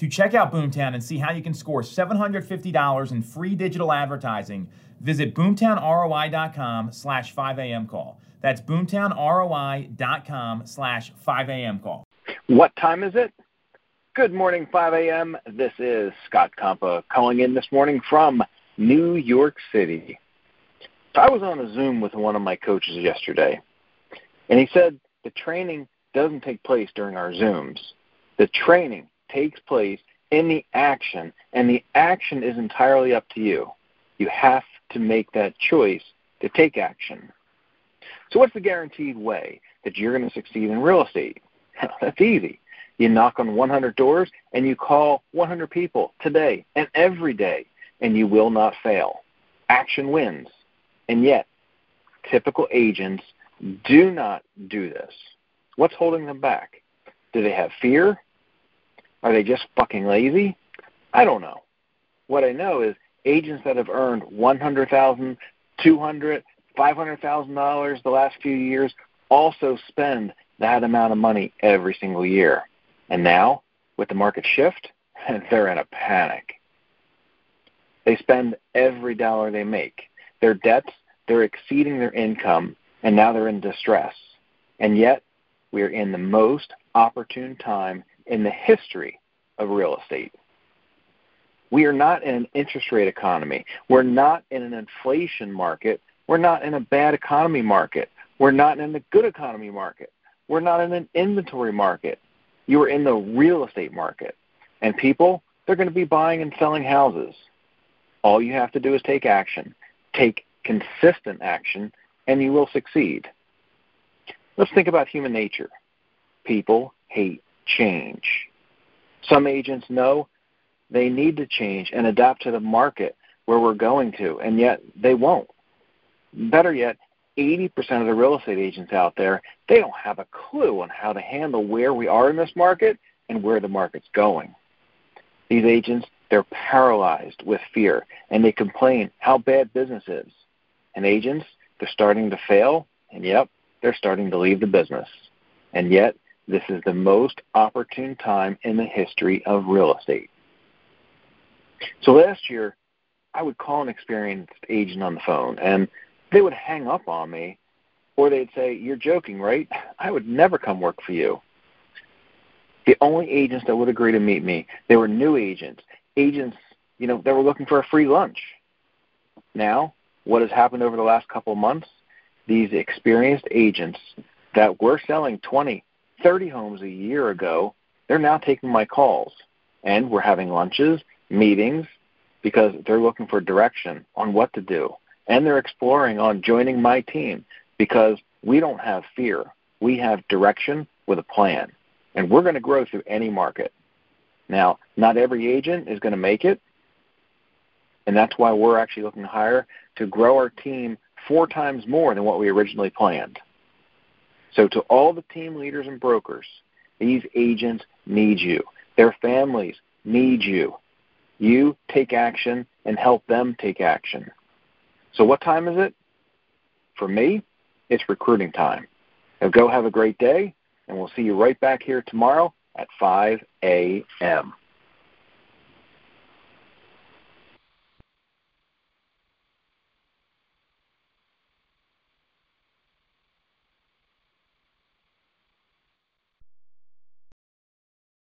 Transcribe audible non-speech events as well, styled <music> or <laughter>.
To check out Boomtown and see how you can score $750 in free digital advertising, visit boomtownroi.com slash 5am call. That's boomtownroi.com slash 5am call. What time is it? Good morning, 5 a.m. This is Scott Compa calling in this morning from New York City. I was on a Zoom with one of my coaches yesterday, and he said the training doesn't take place during our Zooms. The training takes place in the action, and the action is entirely up to you. You have to make that choice to take action. So, what's the guaranteed way that you're going to succeed in real estate? <laughs> That's easy. You knock on 100 doors and you call 100 people today and every day, and you will not fail. Action wins. And yet, typical agents do not do this. What's holding them back? Do they have fear? Are they just fucking lazy? I don't know. What I know is agents that have earned 100,000, 200, five hundred thousand dollars the last few years also spend that amount of money every single year. And now, with the market shift, <laughs> they're in a panic. They spend every dollar they make. Their debts, they're exceeding their income, and now they're in distress. And yet, we're in the most opportune time in the history of real estate. We are not in an interest rate economy. We're not in an inflation market we're not in a bad economy market. We're not in a good economy market. We're not in an inventory market. You are in the real estate market. And people, they're going to be buying and selling houses. All you have to do is take action. Take consistent action, and you will succeed. Let's think about human nature. People hate change. Some agents know they need to change and adapt to the market where we're going to, and yet they won't better yet, 80% of the real estate agents out there, they don't have a clue on how to handle where we are in this market and where the market's going. These agents, they're paralyzed with fear and they complain how bad business is. And agents, they're starting to fail, and yep, they're starting to leave the business. And yet, this is the most opportune time in the history of real estate. So last year, I would call an experienced agent on the phone, and they would hang up on me or they'd say, You're joking, right? I would never come work for you. The only agents that would agree to meet me, they were new agents, agents, you know, that were looking for a free lunch. Now, what has happened over the last couple of months? These experienced agents that were selling 20, 30 homes a year ago, they're now taking my calls. And we're having lunches, meetings, because they're looking for direction on what to do and they're exploring on joining my team because we don't have fear. We have direction with a plan, and we're going to grow through any market. Now, not every agent is going to make it, and that's why we're actually looking to hire to grow our team four times more than what we originally planned. So, to all the team leaders and brokers, these agents need you. Their families need you. You take action and help them take action. So what time is it? For me, it's recruiting time. Now go have a great day, and we'll see you right back here tomorrow at 5 a.m.